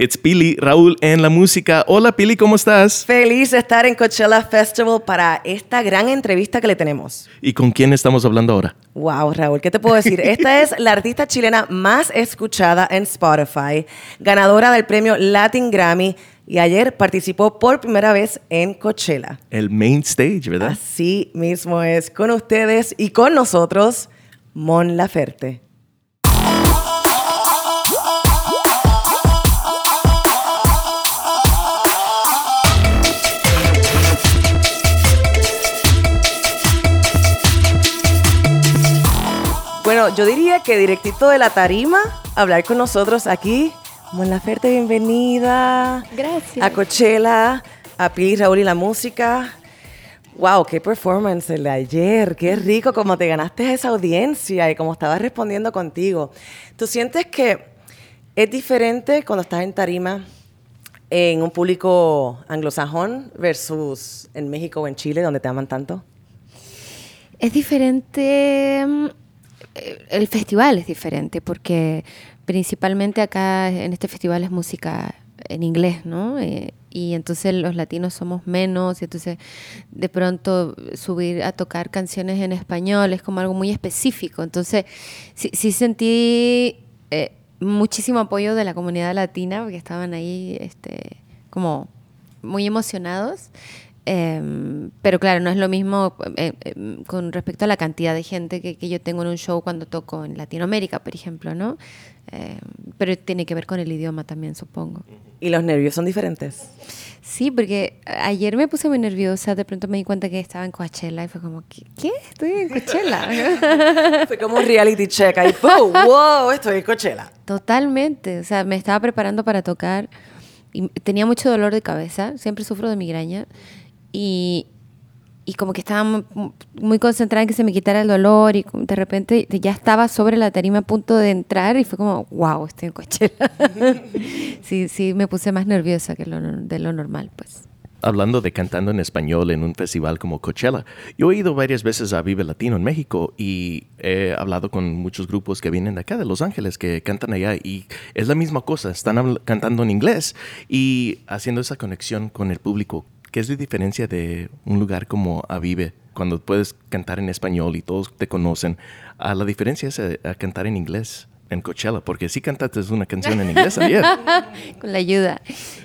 It's Pili, Raúl en la música. Hola Pili, ¿cómo estás? Feliz de estar en Coachella Festival para esta gran entrevista que le tenemos. ¿Y con quién estamos hablando ahora? Wow, Raúl, ¿qué te puedo decir? Esta es la artista chilena más escuchada en Spotify, ganadora del premio Latin Grammy y ayer participó por primera vez en Coachella. El main stage, ¿verdad? Así mismo es, con ustedes y con nosotros, Mon Laferte. Bueno, yo diría que directito de la tarima, hablar con nosotros aquí. Mon Laferte, bienvenida. Gracias. A Coachella, a Pili, Raúl y la música. Wow, qué performance el de ayer. Qué rico como te ganaste esa audiencia y como estabas respondiendo contigo. ¿Tú sientes que es diferente cuando estás en tarima en un público anglosajón versus en México o en Chile donde te aman tanto? Es diferente. Eh, El festival es diferente porque principalmente acá en este festival es música en inglés, ¿no? Eh, y entonces los latinos somos menos y entonces de pronto subir a tocar canciones en español es como algo muy específico. Entonces sí, sí sentí eh, muchísimo apoyo de la comunidad latina porque estaban ahí este, como muy emocionados. Em, pero claro, no es lo mismo eh, eh, con respecto a la cantidad de gente que, que yo tengo en un show cuando toco en Latinoamérica, por ejemplo, ¿no? Em, pero tiene que ver con el idioma también, supongo. ¿Y los nervios son diferentes? Sí, porque ayer me puse muy nerviosa, de pronto me di cuenta que estaba en Coachella y fue como, ¿qué? qué? Estoy en Coachella. Fue como un reality check ahí. ¡pum! ¡Wow! Estoy en Coachella. Totalmente, o sea, me estaba preparando para tocar y tenía mucho dolor de cabeza, siempre sufro de migraña y, y como que estaba mu- muy concentrada en que se me quitara el dolor y de repente ya estaba sobre la tarima a punto de entrar y fue como, wow, estoy en Coachella. sí, sí, me puse más nerviosa que lo, de lo normal, pues. Hablando de cantando en español en un festival como Coachella, yo he ido varias veces a Vive Latino en México y he hablado con muchos grupos que vienen de acá, de Los Ángeles, que cantan allá y es la misma cosa, están cantando en inglés y haciendo esa conexión con el público. ¿Qué es la diferencia de un lugar como a Vive, cuando puedes cantar en español y todos te conocen, a la diferencia es a, a cantar en inglés en Coachella? Porque sí cantaste una canción en inglés ayer. Con la ayuda.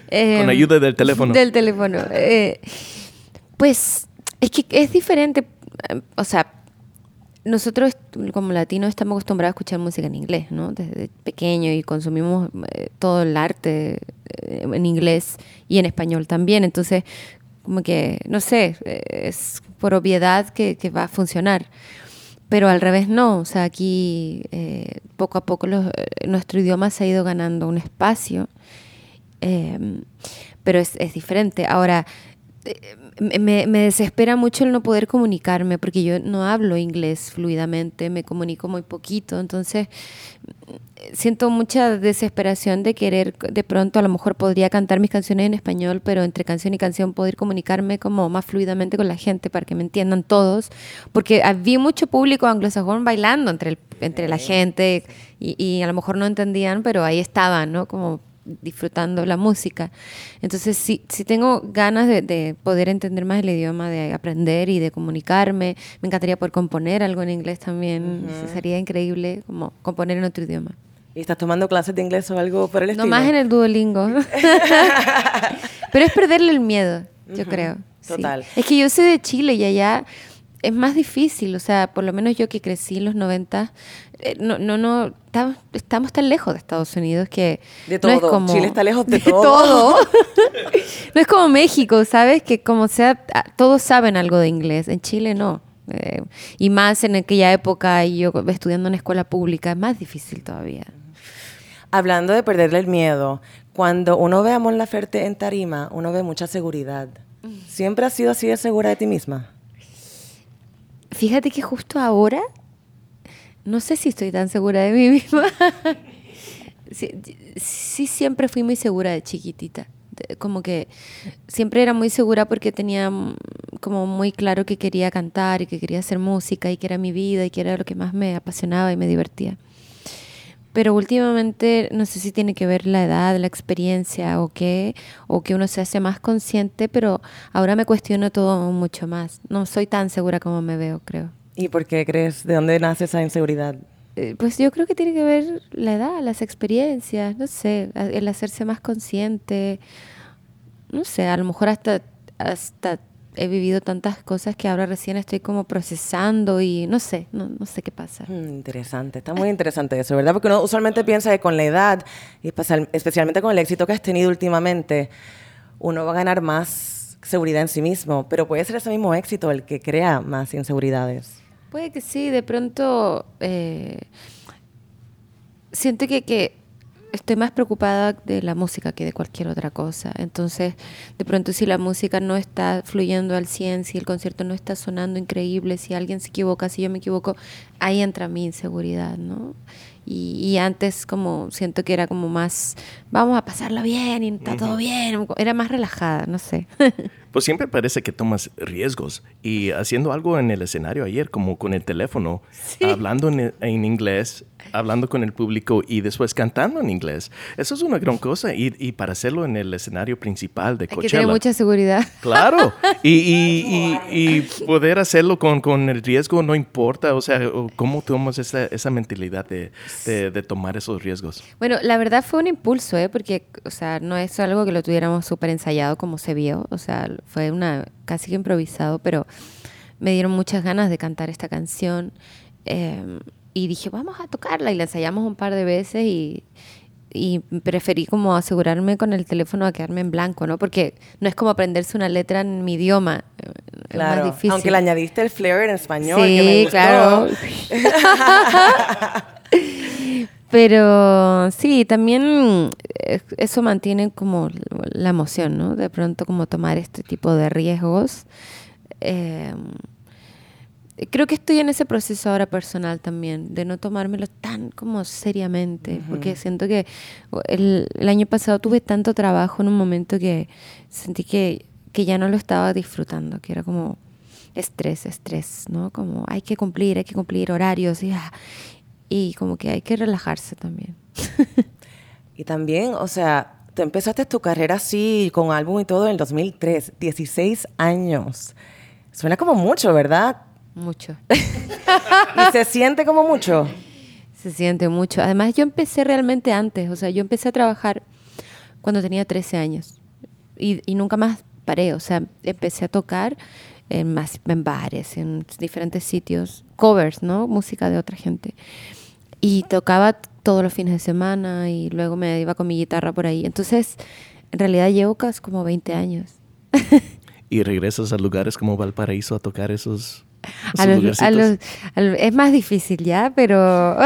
Eh, Con ayuda del teléfono. Del teléfono. Eh, pues es que es diferente. eh, O sea, nosotros como latinos estamos acostumbrados a escuchar música en inglés, ¿no? Desde pequeño y consumimos eh, todo el arte eh, en inglés y en español también. Entonces, como que, no sé, eh, es por obviedad que, va a funcionar. Pero al revés no, o sea, aquí poco a poco los- nuestro idioma se ha ido ganando un espacio, pero es, diferente. Ahora, me, me desespera mucho el no poder comunicarme, porque yo no hablo inglés fluidamente, me comunico muy poquito, entonces siento mucha desesperación de querer, de pronto a lo mejor podría cantar mis canciones en español, pero entre canción y canción poder comunicarme como más fluidamente con la gente para que me entiendan todos, porque había mucho público anglosajón bailando entre, el- entre la gente y, y a lo mejor no entendían, pero ahí estaban, ¿no? Como disfrutando la música. Entonces, sí, sí tengo ganas de, de poder entender más el idioma, de aprender y de comunicarme. Me encantaría poder componer algo en inglés también. Sería increíble como componer en otro idioma. ¿Y estás tomando clases de inglés o algo por el No estilo? más en el Duolingo. Pero es perderle el miedo, yo creo. sí. total. Es que yo soy de Chile y allá es más difícil. O sea, por lo menos yo que crecí en los 90, eh, no, no, no, estamos, estamos tan lejos de Estados Unidos que De no es todo. como- Chile está lejos de de todo. todo. no es como México, ¿sabes? Que como sea, todos saben algo de inglés. En Chile no. Eh, y más en aquella época, y yo estudiando en escuela pública, es más difícil todavía. Hablando de perderle el miedo, cuando uno ve a Mon Laferte en tarima, uno ve mucha seguridad. ¿Siempre has sido así de segura de ti misma? Fíjate que justo ahora, no sé si estoy tan segura de mí misma. sí, siempre fui muy segura de chiquitita. Como que siempre era muy segura porque tenía como muy claro que quería cantar y que quería hacer música y que era mi vida y que era lo que más me apasionaba y me divertía. Pero últimamente no sé si tiene que ver la edad, la experiencia o qué, o que uno se hace más consciente, pero ahora me cuestiono todo mucho más. No soy tan segura como me veo, creo. ¿Y por qué crees? ¿De dónde nace esa inseguridad? Eh, pues yo creo que tiene que ver la edad, las experiencias, no sé, el hacerse más consciente, no sé, a lo mejor hasta, hasta he vivido tantas cosas que ahora recién estoy como procesando y no sé, no, no sé qué pasa. Mm, interesante, está muy interesante eso, ¿verdad? Porque uno usualmente piensa que con la edad, y especialmente con el éxito que has tenido últimamente, uno va a ganar más seguridad en sí mismo, pero puede ser ese mismo éxito el que crea más inseguridades. Puede que sí, de pronto eh, siento que, que estoy más preocupada de la música que de cualquier otra cosa. Entonces, de pronto si la música no está fluyendo al 100, si el concierto no está sonando increíble, si alguien se equivoca, si yo me equivoco, ahí entra mi inseguridad, ¿no? Y, antes como siento que era como más, vamos a pasarla bien y está todo bien, era más relajada, no sé. Pues siempre parece que tomas riesgos y haciendo algo en el escenario ayer, como con el teléfono, hablando en, en, inglés, hablando con el público y después cantando en inglés. Eso es una gran cosa y, y para hacerlo en el escenario principal de Coachella. Hay que tener mucha seguridad. Claro, y, y, y poder hacerlo con, con, el riesgo no importa, o sea, ¿cómo tomas esa, esa mentalidad de, de, de, tomar esos riesgos? Bueno, la verdad fue un impulso, ¿eh? porque, o sea, no es algo que lo tuviéramos súper ensayado como se vio, o sea, fue una casi que improvisado, pero me dieron muchas ganas de cantar esta canción. Em, y dije, vamos a tocarla. Y la ensayamos un par de veces y, y preferí como asegurarme con el teléfono a quedarme en blanco, ¿no? Porque no es como aprenderse una letra en mi idioma. Claro, es más difícil. aunque le añadiste el flair en español. Sí, claro. Pero sí, también eh, eso mantiene como la emoción, ¿no? De pronto como tomar este tipo de riesgos. Em, creo que estoy en ese proceso ahora personal también, de no tomármelo tan como seriamente, porque siento que el, año pasado tuve tanto trabajo en un momento que sentí que, que ya no lo estaba disfrutando, que era como estrés, estrés, ¿no? Como hay que cumplir, hay que cumplir horarios y, ah, y como que hay que relajarse también. y también, o sea, tú empezaste tu carrera así, con álbum y todo en el 2003, 16 años. Suena como mucho, ¿verdad? Mucho. ¿Y se siente como mucho? Se siente mucho. Además, yo empecé realmente antes, o sea, yo empecé a trabajar cuando tenía 13 años y, y nunca más paré, o sea, empecé a tocar en, más, en bares, en diferentes sitios, covers, ¿no? Música de otra gente. Y tocaba todos los fines de semana y luego me iba con mi guitarra por ahí. Entonces, en realidad llevo casi como 20 años. ¿Y regresas a lugares como Valparaíso a tocar esos, es más difícil ya, pero,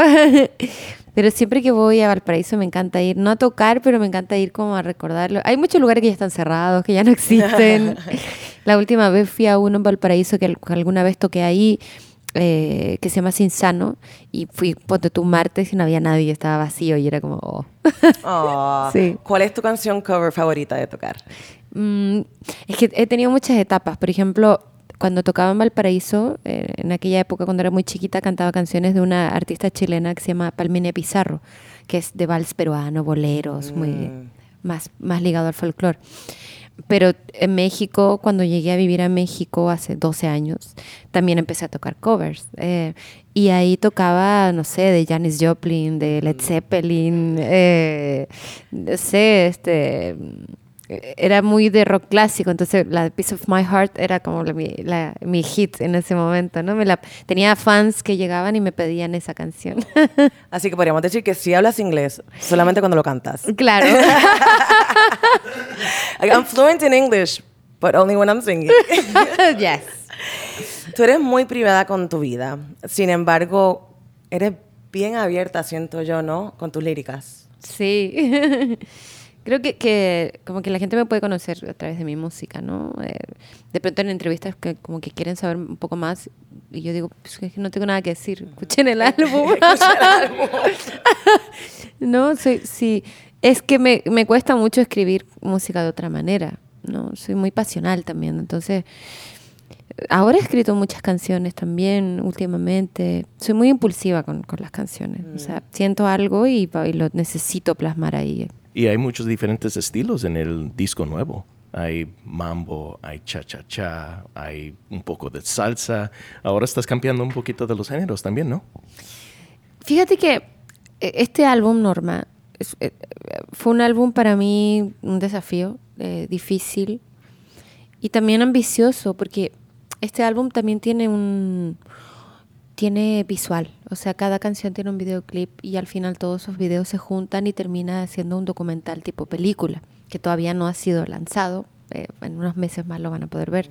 pero siempre que voy a Valparaíso me encanta ir, no a tocar, pero me encanta ir como a recordarlo. Hay muchos lugares que ya están cerrados, que ya no existen. La última vez fui a uno en Valparaíso que alguna vez toqué ahí eh, que se llama Sinsano y fui, ponte tu martes y no había nadie, estaba vacío y era como, oh. oh. ¿Cuál es tu canción cover favorita de tocar? Mm, es que he tenido muchas etapas, por ejemplo, cuando tocaba en Valparaíso, eh, en aquella época cuando era muy chiquita, cantaba canciones de una artista chilena que se llama Palmine Pizarro, que es de vals peruano, boleros, muy mm. más, más ligado al folclore pero en México, cuando llegué a vivir a México hace 12 años, también empecé a tocar covers. Eh, y ahí tocaba, no sé, de Janis Joplin, de Led Zeppelin, eh, no sé, este era muy de rock clásico, entonces la Piece of My Heart era como mi, hit en ese momento, ¿no? Me la, tenía fans que llegaban y me pedían esa canción. Así que podríamos decir que sí hablas inglés, solamente cuando lo cantas. Claro. I'm fluent in English, but only when I'm singing. yes. Tú eres muy privada con tu vida, sin embargo, eres bien abierta, siento yo, ¿no? Con tus líricas. Sí. Creo que, que, como que la gente me puede conocer a través de mi música, ¿no? Eh, de pronto en entrevistas que como que quieren saber un poco más y yo digo, pues es que no tengo nada que decir, escuchen el álbum. no, soy, sí, es que me, me cuesta mucho escribir música de otra manera, ¿no? Soy muy pasional también, entonces ahora he escrito muchas canciones también últimamente. Soy muy impulsiva con, con las canciones. O sea, siento algo y, y lo necesito plasmar ahí. Y hay muchos diferentes estilos en el disco nuevo. Hay mambo, hay cha-cha-cha, hay un poco de salsa. Ahora estás cambiando un poquito de los géneros también, ¿no? Fíjate que eh, este álbum, Norma, eh, fue un álbum para mí un desafío eh, difícil y también ambicioso porque este álbum también tiene un tiene visual, o sea, cada canción tiene un videoclip y al final todos esos videos se juntan y termina siendo un documental tipo película, que todavía no ha sido lanzado, eh, en unos meses más lo van a poder ver.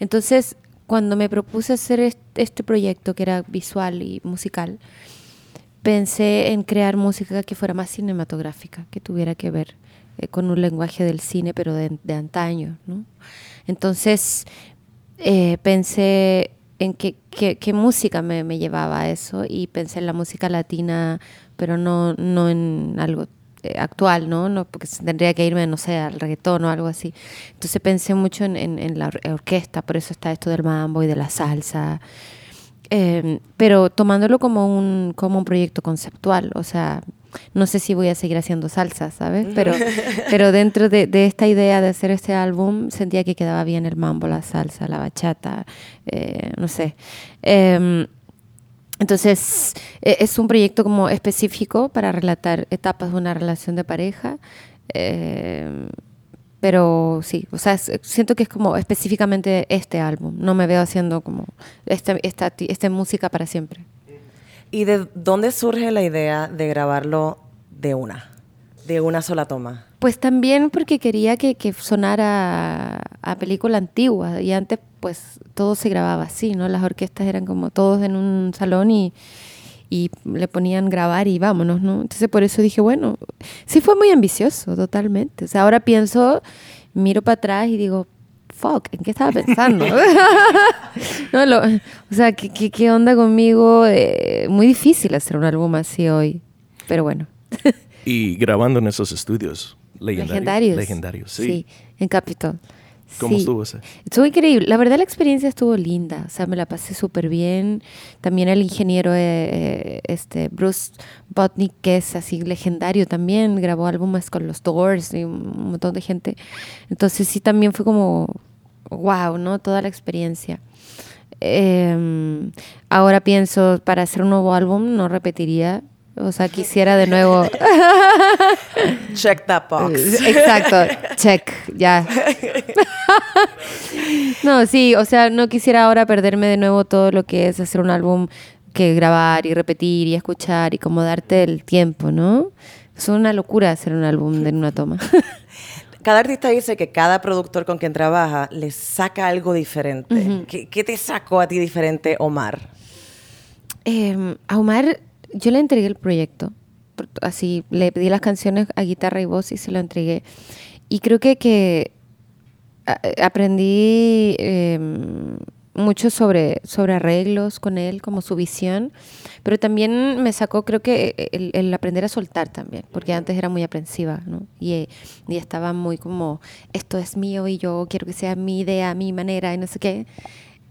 Entonces, cuando me propuse hacer este proyecto que era visual y musical, pensé en crear música que fuera más cinematográfica, que tuviera que ver eh, con un lenguaje del cine, pero de, antaño. ¿no? Entonces eh, pensé en qué, qué, música me, me, llevaba a eso y pensé en la música latina, pero no, no en algo eh, actual, ¿no? ¿no? Porque tendría que irme, no sé, al reggaetón o algo así. Entonces pensé mucho en, en, en la orquesta, por eso está esto del mambo y de la salsa. Em, pero tomándolo como un, como un proyecto conceptual, o sea, no sé si voy a seguir haciendo salsa, ¿sabes? Pero, pero dentro de, de, esta idea de hacer este álbum sentía que quedaba bien el mambo, la salsa, la bachata, eh, no sé. Em, entonces, e, es un proyecto como específico para relatar etapas de una relación de pareja. Eh, pero sí, o sea, siento que es como específicamente este álbum. No me veo haciendo como esta, esta, esta música para siempre. ¿Y de dónde surge la idea de grabarlo de una, de una sola toma? Pues también porque quería que, que sonara a película antigua y antes pues todo se grababa así, ¿no? Las orquestas eran como todos en un salón y, y le ponían grabar y vámonos, ¿no? Entonces por eso dije, bueno, sí fue muy ambicioso, totalmente. O sea, ahora pienso, miro para atrás y digo, fuck, ¿en qué estaba pensando? no, o sea, ¿qué, qué, onda conmigo? Eh, muy difícil hacer un álbum así hoy, pero bueno. y grabando en esos estudios legendarios. Legendarios. Legendarios, sí. Sí, en Capitol. ¿Cómo estuvo ese? Estuvo increíble. La verdad la experiencia estuvo linda. O sea, me la pasé súper bien. También el ingeniero eh, eh, este Bruce Botnick, que es así legendario también, grabó álbumes con los Doors y un montón de gente. Entonces sí, también fue como, wow, ¿no? Toda la experiencia. Em, ahora pienso, para hacer un nuevo álbum no repetiría o sea, quisiera de nuevo. check that box. Exacto, check, ya. no, sí, o sea, no quisiera ahora perderme de nuevo todo lo que es hacer un álbum que grabar y repetir y escuchar y como darte el tiempo, ¿no? Es una locura hacer un álbum en una toma. cada artista dice que cada productor con quien trabaja le saca algo diferente. ¿Qué, te sacó a ti diferente, Omar? Eh, a Omar yo le entregué el proyecto. Así, le pedí las canciones a guitarra y voz y se lo entregué. Y creo que, que aprendí em, mucho sobre, sobre arreglos con él, como su visión, pero también me sacó, creo que el, aprender a soltar también, porque antes era muy aprensiva, ¿no? Y, y, estaba muy como, esto es mío y yo quiero que sea mi idea, mi manera y no sé qué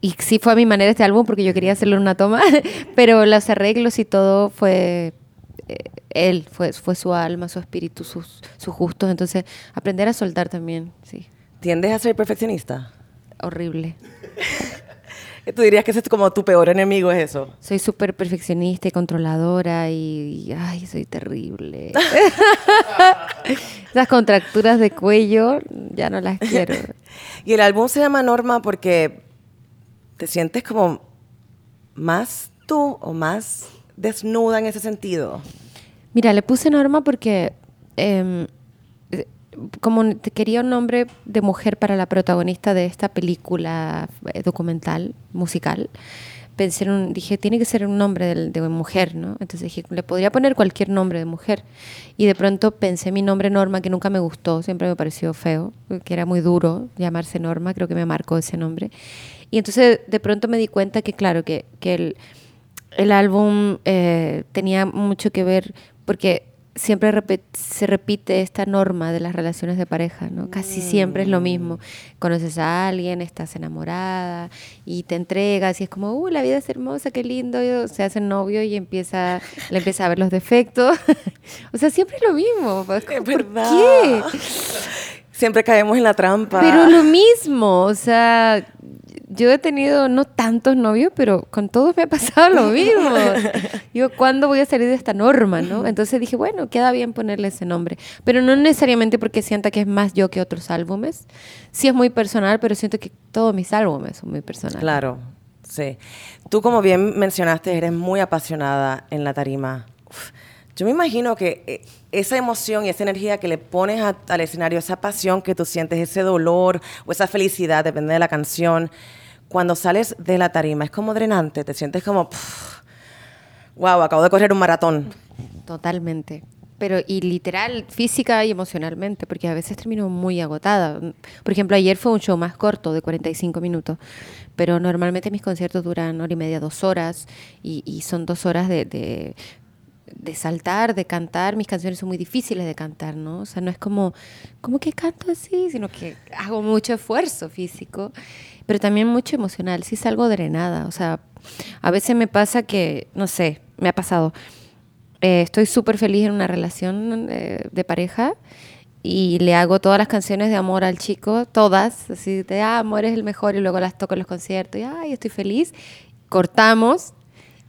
y sí fue a mi manera este álbum porque yo quería hacerlo en una toma, pero los arreglos y todo fue eh, él, fue, fue su alma, su espíritu, sus, sus gustos. Entonces, aprender a soltar también, sí. ¿Tiendes a ser perfeccionista? Horrible. ¿Tú dirías que ese es como tu peor enemigo, es eso? Soy súper perfeccionista y controladora y, ay, soy terrible. Esas contracturas de cuello ya no las quiero. y el álbum se llama Norma porque ¿Te sientes como más tú o más desnuda en ese sentido? Mira, le puse Norma porque em, como quería un nombre de mujer para la protagonista de esta película eh, documental, musical, pensé en un, dije, tiene que ser un nombre de, de, mujer, ¿no? Entonces dije, le podría poner cualquier nombre de mujer. Y de pronto pensé mi nombre Norma, que nunca me gustó, siempre me pareció feo, que era muy duro llamarse Norma, creo que me marcó ese nombre. Y entonces de pronto me di cuenta que, claro, que, que el, el álbum eh, tenía mucho que ver, porque siempre se repite esta norma de las relaciones de pareja, ¿no? Casi siempre es lo mismo. Conoces a alguien, estás enamorada y te entregas y es como, uh, la vida es hermosa, qué lindo. se hace novio y empieza, le empieza a ver los defectos. o sea, siempre es lo mismo. ¿Por qué? Siempre caemos en la trampa. Pero lo mismo, o sea, yo he tenido no tantos novios, pero con todos me ha pasado lo mismo. Digo, ¿cuándo voy a salir de esta norma? ¿no? Entonces dije, bueno, queda bien ponerle ese nombre. Pero no necesariamente porque sienta que es más yo que otros álbumes. Sí es muy personal, pero siento que todos mis álbumes son muy personales. Claro, sí. Tú, como bien mencionaste, eres muy apasionada en la tarima. Yo me imagino que eh, esa emoción y esa energía que le pones al escenario, esa pasión que tú sientes, ese dolor o esa felicidad, depende de la canción, cuando sales de la tarima, es como drenante, te sientes como, wow, acabo de correr un maratón. Totalmente. Pero y literal, física y emocionalmente, porque a veces termino muy agotada. Por ejemplo, ayer fue un show más corto, de 45 minutos, pero normalmente mis conciertos duran hora y media, dos horas, y, son dos horas de, de de saltar, de cantar, mis canciones son muy difíciles de cantar, ¿no? O sea, no es como, como que canto así, sino que hago mucho esfuerzo físico pero también mucho emocional. Sí salgo drenada. O sea, a veces me pasa que, no sé, me ha pasado. Eh, estoy súper feliz en una relación eh, de pareja y le hago todas las canciones de amor al chico, todas, así de, ah, amor es el mejor, y luego las toco en los conciertos, y, ay, estoy feliz. Cortamos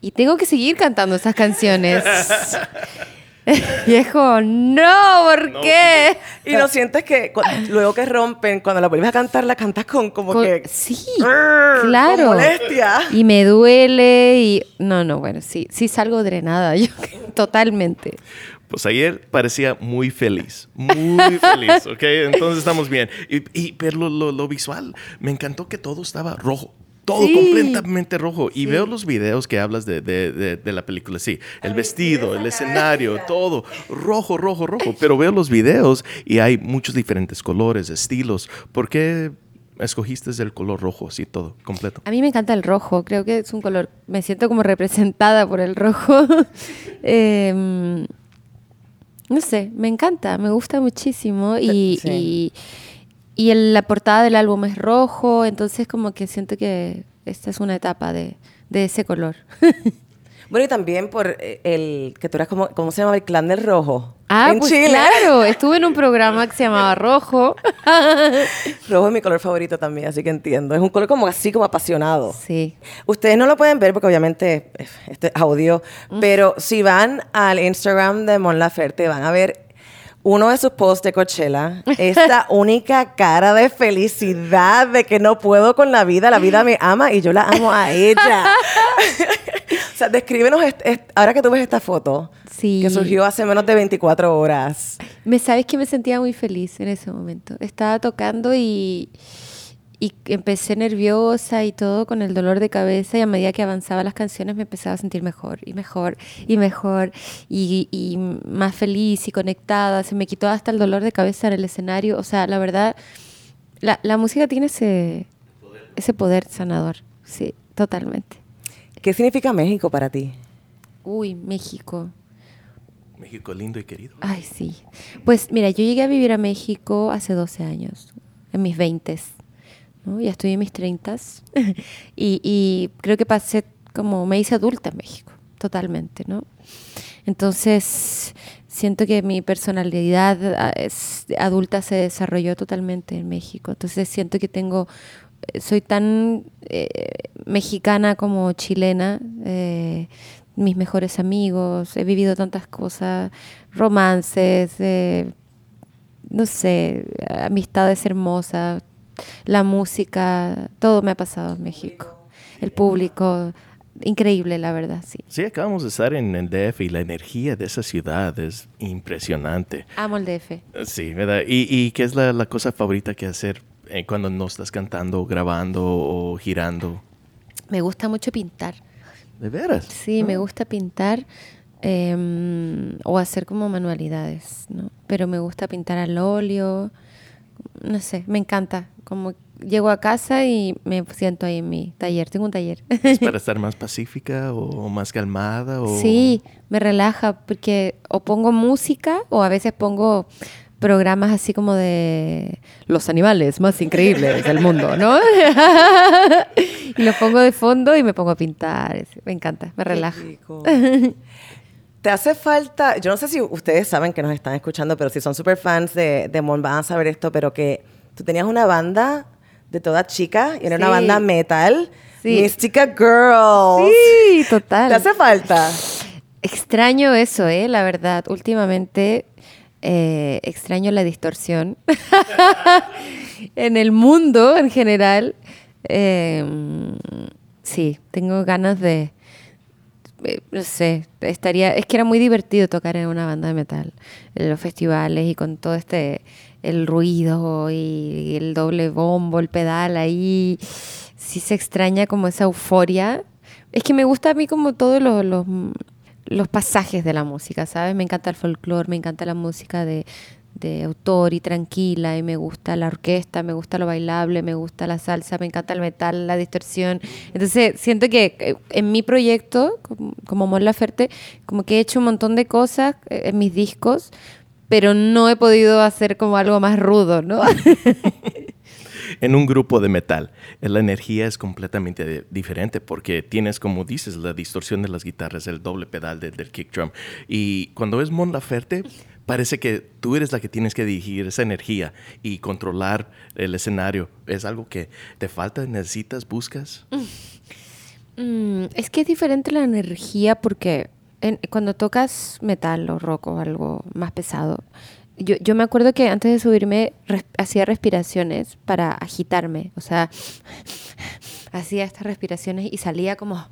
y tengo que seguir cantando esas canciones. Viejo, no, ¿por qué? Y lo sientes que luego que rompen, cuando la vuelves a cantar, la cantas con como que. Sí, claro. molestia. Y me duele y. No, no, bueno, sí, sí salgo drenada, yo totalmente. Pues ayer parecía muy feliz, muy feliz, ¿ok? Entonces estamos bien. Y, y pero lo, lo, visual, me encantó que todo estaba rojo todo completamente rojo. Y veo los videos que hablas de, de, de, la película, sí, el vestido, el escenario, todo rojo, rojo, rojo. Pero veo los videos y hay muchos diferentes colores, estilos. ¿Por qué escogiste el color rojo, así todo, completo? A mí me encanta el rojo, creo que es un color, me siento como representada por el rojo. Em, no sé, me encanta, me gusta muchísimo y, y y la portada del álbum es rojo, entonces como que siento que esta es una etapa de, de ese color. bueno, y también por eh, el que tú eras como, ¿cómo se llama? El clan del rojo. Ah, en pues Chile. claro, estuve en un programa que se llamaba Rojo. rojo es mi color favorito también, así que entiendo. Es un color como así, como apasionado. Sí. Ustedes no lo pueden ver porque obviamente eh, este es audio, pero si van al Instagram de Mon Laferte van a ver uno de sus posts de Coachella, esta única cara de felicidad de que no puedo con la vida, la vida me ama y yo la amo a ella. o sea, descríbenos, ahora que tú ves esta foto, que surgió hace menos de 24 horas. Me sabes que me sentía muy feliz en ese momento. Estaba tocando y y empecé nerviosa y todo con el dolor de cabeza y a medida que avanzaba las canciones me empezaba a sentir mejor y mejor y mejor y, más feliz y conectada. Se me quitó hasta el dolor de cabeza en el escenario. O sea, la verdad, la, la música tiene ese, ese poder sanador. Sí, totalmente. ¿Qué significa México para ti? Uy, México. México lindo y querido. Ay, sí. Pues mira, yo llegué a vivir a México hace 12 años, en mis 20 ya estoy en mis 30 y, y, creo que pasé como me hice adulta en México, totalmente, ¿no? Entonces, siento que mi personalidad ah, adulta se desarrolló totalmente en México. Entonces, siento que tengo, eh, soy tan eh, mexicana como chilena. Eh, mis mejores amigos, he vivido tantas cosas, romances, no sé, amistades hermosas, la música, todo me ha pasado en México. El público, increíble, la verdad, sí. Sí, acabamos de estar en el DF y la energía de esa ciudad es impresionante. Amo el DF. Sí, ¿verdad? ¿Y, qué es la, cosa favorita que hacer eh, cuando no estás cantando, grabando o girando? Me gusta mucho pintar. ¿De veras? Sí, me ah. gusta pintar. Em, o hacer como manualidades, ¿no? Pero me gusta pintar al óleo, no sé, me encanta. Como llego a casa y me siento ahí en mi taller. Tengo un taller. ¿Es para estar más pacífica o más calmada? O... Sí, me relaja porque o pongo música o a veces pongo programas así como de los animales más increíbles del mundo, ¿no? y los pongo de fondo y me pongo a pintar. Me encanta, me relaja. ¿Te hace falta, yo no sé si ustedes saben que nos están escuchando, pero si son super fans de, de Mon van a saber esto, pero que tú tenías una banda de toda chica y era una banda metal. Sí. Mystica Girls. Sí, total. ¿Te hace falta? Extraño eso, ¿eh? La verdad. Últimamente eh, extraño la distorsión en el mundo en general. Em, sí, tengo ganas de, eh, no sé, estaría, es que era muy divertido tocar en una banda de metal, en los festivales y con todo este, el ruido y el doble bombo, el pedal ahí, sí se extraña como esa euforia. Es que me gusta a mí como todos los, los, los pasajes de la música, ¿sabes? Me encanta el folclore, me encanta la música de, de autor y tranquila y me gusta la orquesta, me gusta lo bailable, me gusta la salsa, me encanta el metal, la distorsión. Entonces siento que eh, en mi proyecto, como, Mon Laferte, como que he hecho un montón de cosas eh, en mis discos, pero no he podido hacer como algo más rudo, ¿no? en un grupo de metal, la energía es completamente diferente porque tienes, como dices, la distorsión de las guitarras, el doble pedal del kick drum. Y cuando es Mon Laferte, parece que tú eres la que tienes que dirigir esa energía y controlar el escenario. ¿Es algo que te falta, necesitas, buscas? Mm, es que es diferente la energía porque cuando tocas metal o rock o algo más pesado, yo, yo me acuerdo que antes de subirme hacía respiraciones para agitarme, o sea, hacía estas respiraciones y salía como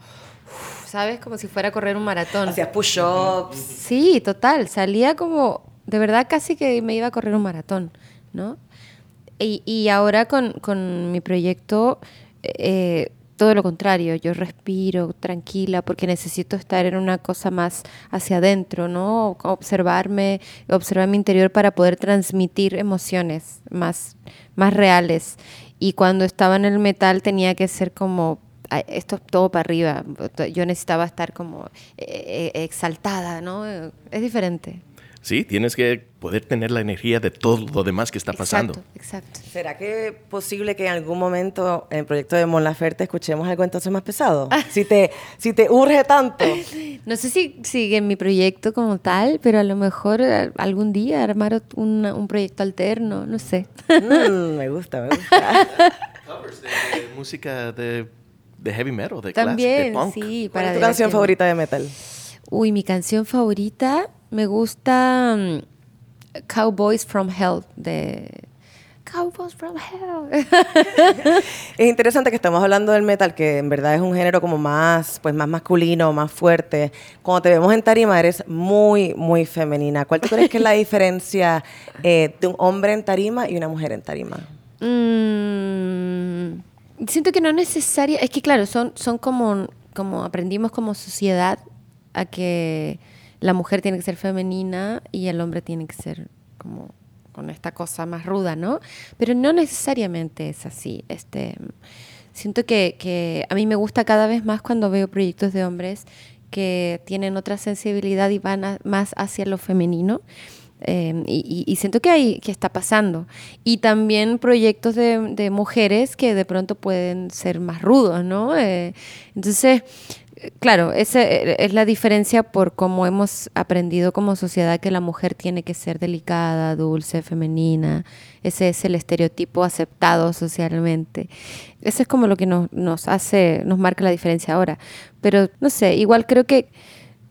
¿sabes? Como si fuera a correr un maratón. Hacías push-ups. Sí, total. Salía como, de verdad, casi que me iba a correr un maratón, ¿no? Y, y ahora con, con, mi proyecto, eh, todo lo contrario, yo respiro tranquila porque necesito estar en una cosa más hacia adentro, ¿no? Observarme, observar mi interior para poder transmitir emociones más, más reales. Y cuando estaba en el metal tenía que ser como esto es todo para arriba. Yo necesitaba estar como eh, eh, exaltada, ¿no? Es diferente. Sí, tienes que poder tener la energía de todo lo demás que está pasando. Exacto, ¿Será que es posible que en algún momento en el proyecto de Mon Laferte escuchemos algo entonces más pesado? si, te, si te urge tanto. No sé si sigue en mi proyecto como tal, pero a lo mejor eh, algún día armar un, un proyecto alterno, no sé. Mm, me gusta, me gusta. música de de heavy metal, de También, punk. sí. Para ¿Cuál es tu canción favorita de metal? Uy, mi canción favorita me gusta um, Cowboys from Hell de Cowboys from Hell. es interesante que estamos hablando del metal, que en verdad es un género como más, pues más masculino, más fuerte. Cuando te vemos en tarima eres muy, muy femenina. ¿Cuál tú crees que es la diferencia eh, de un hombre en tarima y una mujer en tarima? Mmm siento que no es necesaria, es que claro, son, son como, como aprendimos como sociedad a que la mujer tiene que ser femenina y el hombre tiene que ser como con esta cosa más ruda, ¿no? Pero no necesariamente es así. Este, siento que, que a mí me gusta cada vez más cuando veo proyectos de hombres que tienen otra sensibilidad y van más hacia lo femenino Em, y, siento que, hay, que está pasando. Y también proyectos de, mujeres que de pronto pueden ser más rudos, ¿no? Eh, entonces, claro, esa eh, es la diferencia por cómo hemos aprendido como sociedad que la mujer tiene que ser delicada, dulce, femenina. Ese es el estereotipo aceptado socialmente. Eso es como lo que nos, nos hace, nos marca la diferencia ahora. Pero, no sé, igual creo que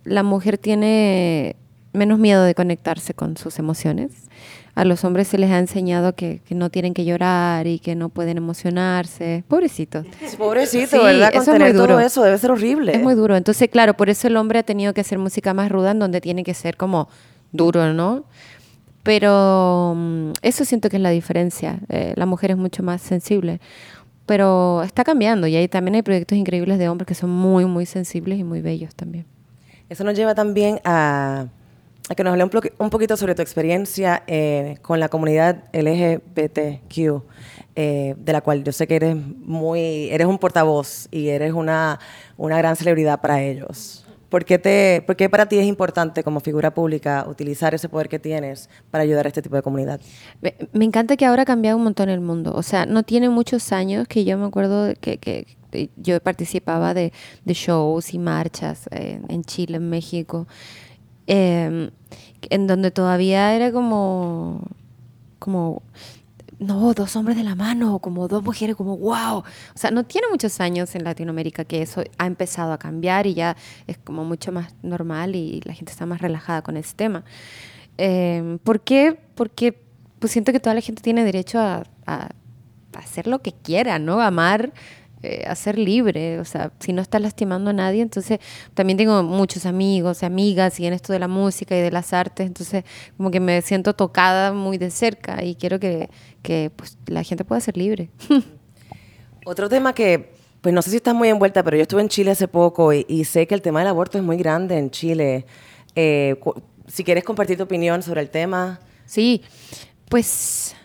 la mujer tiene menos miedo de conectarse con sus emociones. A los hombres se les ha enseñado que, no tienen que llorar y que no pueden emocionarse. Pobrecitos. Pobrecito, ¿verdad? eso es muy duro. eso debe ser horrible. Es muy duro. Entonces, claro, por eso el hombre ha tenido que hacer música más ruda en donde tiene que ser como duro, ¿no? Pero mm, eso siento que es la diferencia. Eh, la mujer es mucho más sensible. Pero está cambiando y ahí también hay proyectos increíbles de hombres que son muy, muy sensibles y muy bellos también. Eso nos lleva también a a que nos hable un, un poquito sobre tu experiencia eh, con la comunidad LGBTQ, eh, de la cual yo sé que eres muy, eres un portavoz y eres una, una gran celebridad para ellos. ¿Por qué, te, ¿Por qué para ti es importante como figura pública utilizar ese poder que tienes para ayudar a este tipo de comunidad? Me, encanta que ahora ha cambiado un montón el mundo. O sea, no tiene muchos años que yo me acuerdo que- que yo participaba de, de shows y marchas eh, en Chile, en México, eh, en donde todavía era como, como, no, dos hombres de la mano, como dos mujeres, como wow. O sea, no tiene muchos años en Latinoamérica que eso ha empezado a cambiar y ya es como mucho más normal y la gente está más relajada con ese tema. Eh, ¿Por qué? Porque pues siento que toda la gente tiene derecho a, a- a hacer lo que quiera, ¿no? Amar, eh, a ser libre. O sea, si no está lastimando a nadie, entonces también tengo muchos amigos, amigas y en esto de la música y de las artes, entonces como que me siento tocada muy de cerca y quiero que, que pues, la gente pueda ser libre. Otro tema que, pues no sé si estás muy envuelta, pero yo estuve en Chile hace poco y, y sé que el tema del aborto es muy grande en Chile. Eh, si quieres compartir tu opinión sobre el tema. Sí, pues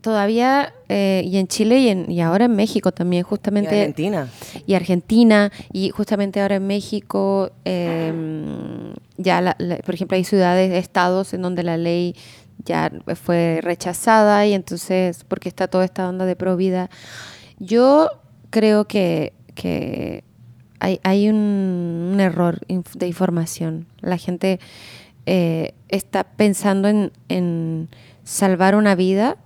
todavía, eh, y en Chile y, en- y ahora en México también, Y justamente. Argentina. y Argentina, y justamente ahora en México, eh, ya, la- la- por ejemplo, hay ciudades, estados en donde la ley ya fue rechazada y entonces, porque está toda esta onda de pro vida. Yo creo que, que hay, hay un, un error de información. La gente eh, está pensando en, en salvar una vida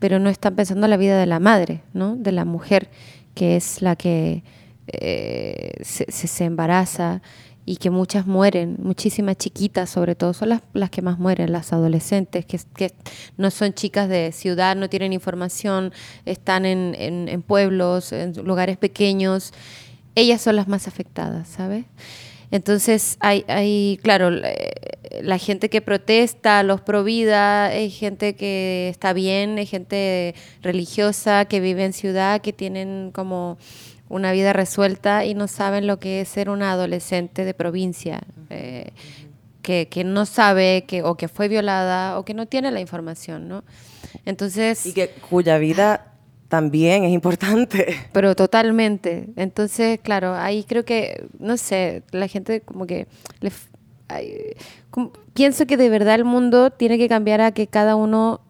pero no están pensando en la vida de la madre, ¿no? De la mujer, que es la que eh, se, se- embaraza y que muchas mueren, muchísimas chiquitas sobre todo, son las, las que más mueren, las adolescentes, que, que no son chicas de ciudad, no tienen información, están en, en- en pueblos, en lugares pequeños, ellas son las más afectadas, ¿sabes? Entonces, hay, hay claro, la, la gente que protesta, los pro vida, hay gente que está bien, hay gente religiosa que vive en ciudad, que tienen como una vida resuelta y no saben lo que es ser una adolescente de provincia, eh, que, que no sabe que, o que fue violada o que no tiene la información, ¿no? Entonces... Y que cuya vida también es importante. Pero totalmente. Entonces, claro, ahí creo que, no sé, la gente como que... le f- ay, como- pienso que de verdad el mundo tiene que cambiar a que cada uno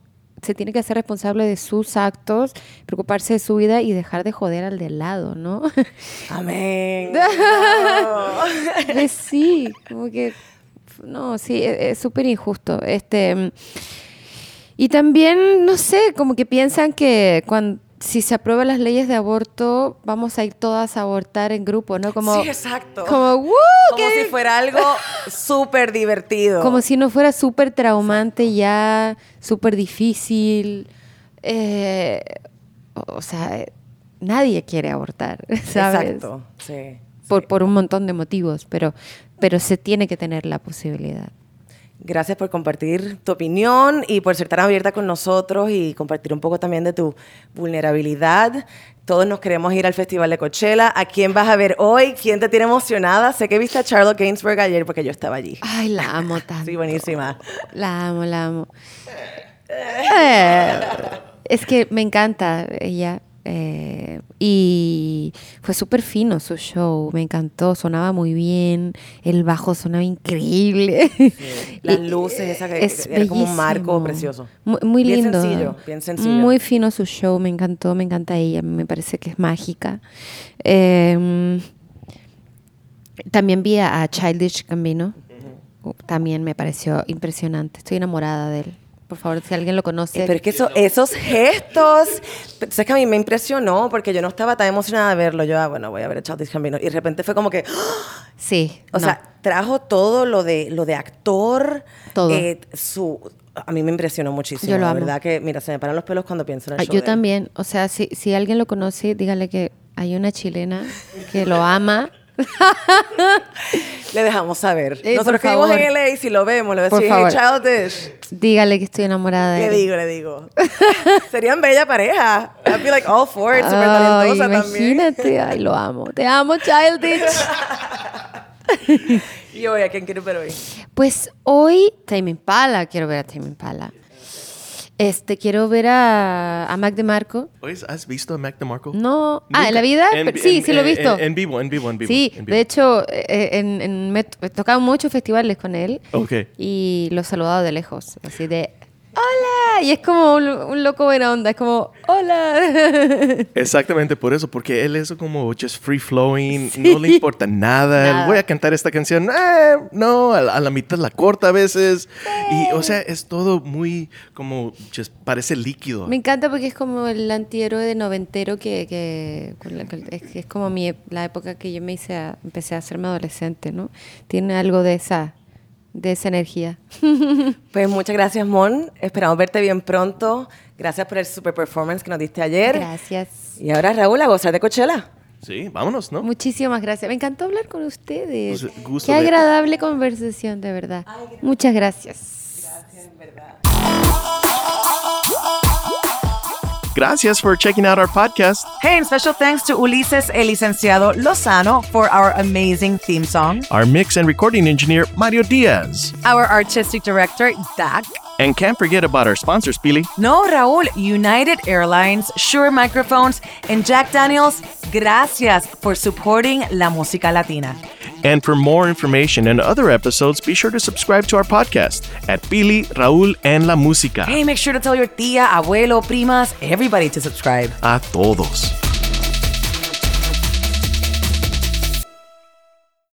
se tiene que hacer responsable de sus actos, preocuparse de su vida y dejar de joder al de al lado, ¿no? Amén. Pues sí, como que no, sí, e- es súper injusto. Este y también, no sé, como que piensan que cuando si se aprueban las leyes de aborto, vamos a ir todas a abortar en grupo, ¿no? Como sí, exacto. como. Como qué- si fuera algo súper divertido. como si no fuera súper traumante ya, súper difícil. Eh, o sea, nadie quiere abortar, ¿sabes? Exacto. Sí. por, por un montón de motivos, pero, pero se tiene que tener la posibilidad. Gracias por compartir tu opinión y por ser tan abierta con nosotros y compartir un poco también de tu vulnerabilidad. Todos nos queremos ir al Festival de Coachella. ¿A quién vas a ver hoy? ¿Quién te tiene emocionada? Sé que viste a Charlotte Gainsbourg ayer porque yo estaba allí. Ay, la amo tanto. Sí, buenísima. La amo, la amo. Eh, es que me encanta ella. Eh, y fue súper fino su show, me encantó, sonaba muy bien, el bajo sonaba increíble. Las Y, luces, esa que- es era como un marco precioso. Muy, muy Bien lindo. sencillo, bien sencillo. Muy fino su show, me encantó, me encanta ella, me parece que es mágica. Eh, también vi a Childish Gambino, Uh, también me pareció impresionante, estoy enamorada de él. Por favor, si alguien lo conoce. Eh, Pero es que eso- esos gestos, sabes que a mí me impresionó porque yo no estaba tan emocionada de verlo. Yo, ah, bueno, voy a ver a Childish Gambino. Y de repente fue como que, ¡ah! sí. o no. sea, trajo todo lo de, lo de actor. Todo. eh, su, a mí me impresionó muchísimo. Yo lo la amo. verdad que, mira, se me paran los pelos cuando pienso en el Ah, show yo de él. también, o sea, si, si alguien lo conoce, dígale que hay una chilena que lo ama. Le dejamos saber. Eh, Nosotros vivimos en LA, si lo vemos, le Por decimos, hey, favor. Childish. Dígale que estoy enamorada de Le él. digo, le digo. Serían bella pareja. I'd be like all for it, súper Ay, talentosa también. imagínate, ay, lo amo. Te amo, Childish. Y hoy, ¿a quién quieres ver hoy? Pues hoy, Tame Impala, quiero ver a Tame Impala. Este, quiero ver a, a Mac DeMarco. ¿Has visto a Mac DeMarco? No. Ah, ¿en la vida? En- sí, en- sí lo he en- visto. En, en vivo, en vivo, en vivo. sí, vivo. de hecho, eh, en, en- me he tocado muchos festivales con él. Ok. Y lo he saludado de lejos, así de ¡Hola! Y es como un, un loco buena onda, es como ¡Hola! Exactamente por eso, porque él es como just free flowing, no le importa nada. Nada. Voy a cantar esta canción, eh, no, a, la- a la mitad la corta a veces. Y, o sea, es todo muy como, just parece líquido. Me encanta porque es como el antihéroe de noventero que, que, es, como mi, ep- la época que yo me hice a- empecé a hacerme adolescente, ¿no? Tiene algo de esa, de esa energía. Pues muchas gracias, Mon. Esperamos verte bien pronto. Gracias por el super performance que nos diste ayer. Gracias. Y ahora, Raúl, a gozar de Coachella. Sí, vámonos, ¿no? Muchísimas gracias. Me encantó hablar con ustedes. Pues, gusto Qué de- agradable conversación, de verdad. Muchas gracias. Gracias for checking out our podcast. Hey, and special thanks to Ulises El Licenciado Lozano for our amazing theme song. Our mix and recording engineer, Mario Diaz. Our artistic director, Dak. And can't forget about our sponsors, Pili. No, Raúl, United Airlines, Shure Microphones, and Jack Daniels, gracias for supporting la música latina. And for more information and other episodes, be sure to subscribe to our podcast at Pili, Raúl, and La Música. Hey, make sure to tell your tía, abuelo, primas, everybody to subscribe. A todos.